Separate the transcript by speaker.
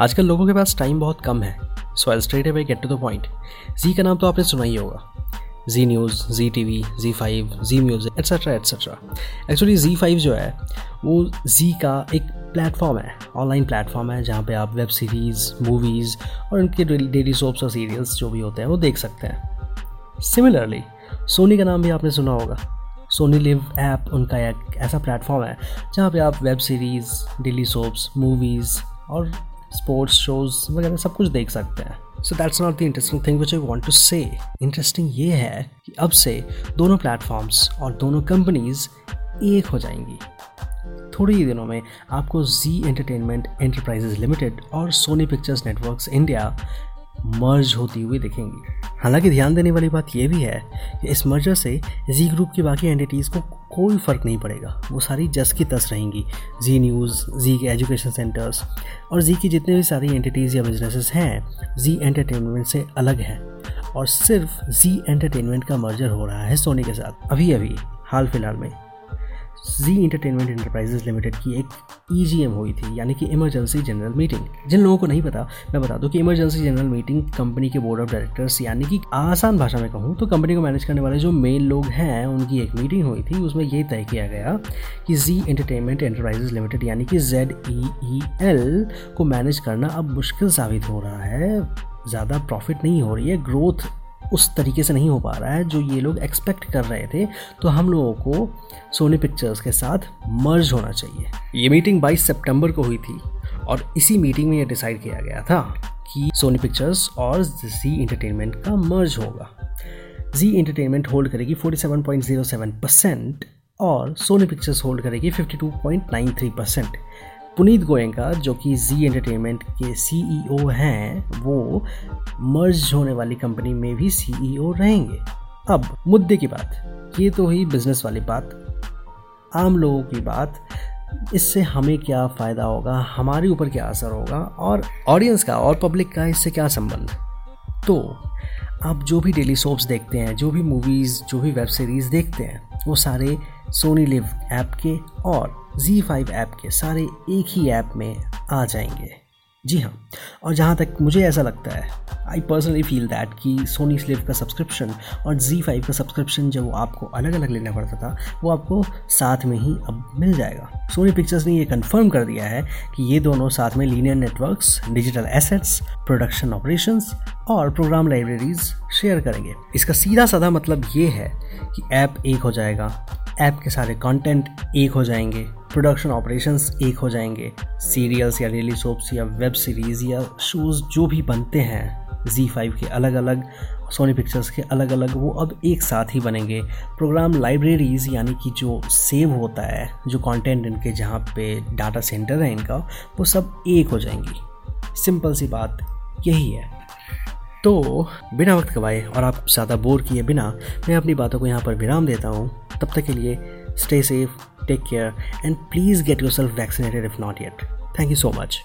Speaker 1: आजकल लोगों के पास टाइम बहुत कम है। So I straight away get to the point Zee का नाम तो आपने सुना ही होगा। Zee news Zee T V Zee five Zee music etcetera etcetera actually Zee five जो है, वो जी का एक प्लेटफॉर्म है ऑनलाइन प्लेटफॉर्म है, जहाँ पे आप वेब सीरीज़ मूवीज़ और उनके डेली सोप्स और सीरियल्स जो भी होते हैं, वो देख सकते हैं। सिमिलरली सोनी का नाम भी आपने सुना होगा। सोनी लिव ऐप उनका एक ऐसा प्लेटफॉर्म है, जहाँ पे आप web series daily soaps movies और स्पोर्ट्स शोज़ वगैरह सब कुछ देख सकते हैं। So that's not the interesting thing which I want to say interesting ये है कि अब से दोनों प्लेटफॉर्म्स और दोनों कंपनीज़ एक हो जाएँगी। थोड़े ही दिनों में आपको जी एंटरटेनमेंट एंटरप्राइजेज लिमिटेड और Sony pictures networks India merge होती हुई दिखेंगी। हालाँकि ध्यान देने वाली बात यह भी है कि इस मर्जर से जी ग्रुप की बाकी एंटिटीज़ को कोई फ़र्क नहीं पड़ेगा। वो सारी जस की तस रहेंगी। जी न्यूज़ जी के एजुकेशन सेंटर्स और जी की जितने भी सारी एंटिटीज़ या बिजनेसेस हैं जी एंटरटेनमेंट से अलग हैं। और सिर्फ़ जी एंटरटेनमेंट का मर्जर हो रहा है सोनी के साथ। अभी अभी हाल फ़िलहाल में। जी इंटरटेनमेंट इंटरप्राइजेज लिमिटेड की एक ई e हुई थी, यानी कि इमरजेंसी जनरल मीटिंग जिन लोगों को नहीं पता, मैं बता दूँ कि इमरजेंसी जनरल मीटिंग कंपनी के बोर्ड ऑफ़ डायरेक्टर्स यानी कि आसान भाषा में कहूँ तो कंपनी को मैनेज करने वाले जो मेन लोग हैं, उनकी एक मीटिंग हुई थी, उसमें ये तय किया गया कि जी इंटरटेनमेंट एंटरप्राइजेज लिमिटेड यानी कि जेड ई ई एल को मैनेज करना अब मुश्किल साबित हो रहा है, ज़्यादा प्रॉफिट नहीं हो रही है ग्रोथ उस तरीके से नहीं हो पा रहा है, जो ये लोग एक्सपेक्ट कर रहे थे। तो हम लोगों को सोनी पिक्चर्स के साथ मर्ज होना चाहिए। ये मीटिंग 22 सितंबर को हुई थी और इसी मीटिंग में ये डिसाइड किया गया था कि सोनी पिक्चर्स और जी इंटरटेनमेंट का मर्ज होगा। जी इंटरटेनमेंट होल्ड करेगी 47.07 परसेंट और सोनी पिक्चर्स होल्ड करेगी 52.93 परसेंट पुनीत गोयंका, जो कि जी एंटरटेनमेंट के सीईओ e हैं, वो मर्ज होने वाली कंपनी में भी सीईओ e रहेंगे। अब मुद्दे की बात। ये तो हुई बिज़नेस वाली बात। आम लोगों की बात, इससे हमें क्या फ़ायदा होगा, हमारे ऊपर क्या असर होगा, और ऑडियंस का और पब्लिक का इससे क्या संबंध? तो आप जो भी डेली सोप्स देखते हैं, जो भी मूवीज़ जो भी वेब सीरीज़ देखते हैं, वो सारे सोनी लिव ऐप के और जी फाइव ऐप के सारे एक ही ऐप में आ जाएँगे। जी हाँ। और जहाँ तक मुझे ऐसा लगता है आई पर्सनली फील दैट कि सोनी स्लिव का सब्सक्रिप्शन और जी फाइव का सब्सक्रिप्शन जब आपको अलग अलग लेना पड़ता था, वो आपको साथ में ही अब मिल जाएगा। सोनी पिक्चर्स ने ये कंफर्म कर दिया है कि ये दोनों साथ में linear networks digital assets production operations और प्रोग्राम लाइब्रेरीज शेयर करेंगे। इसका सीधा साधा मतलब ये है कि ऐप एक हो जाएगा ऐप के सारे कंटेंट एक हो जाएँगे। प्रोडक्शन ऑपरेशंस एक हो जाएँगे। सीरियल्स या डेली सोप्स या वेब सीरीज़ या शोज़ जो भी बनते हैं जी फाइव के अलग अलग सोनी पिक्चर्स के अलग अलग वो अब एक साथ ही बनेंगे। प्रोग्राम लाइब्रेरीज यानी कि जो सेव होता है, जो कंटेंट इनके जहाँ पे डाटा सेंटर है इनका, वो सब एक हो जाएँगी। सिंपल सी बात यही है। तो बिना वक्त गवाए और आप ज़्यादा बोर किए बिना मैं अपनी बातों को यहाँ पर विराम देता हूँ। तब तक के लिए stay safe take care and please get yourself vaccinated if not yet thank you so much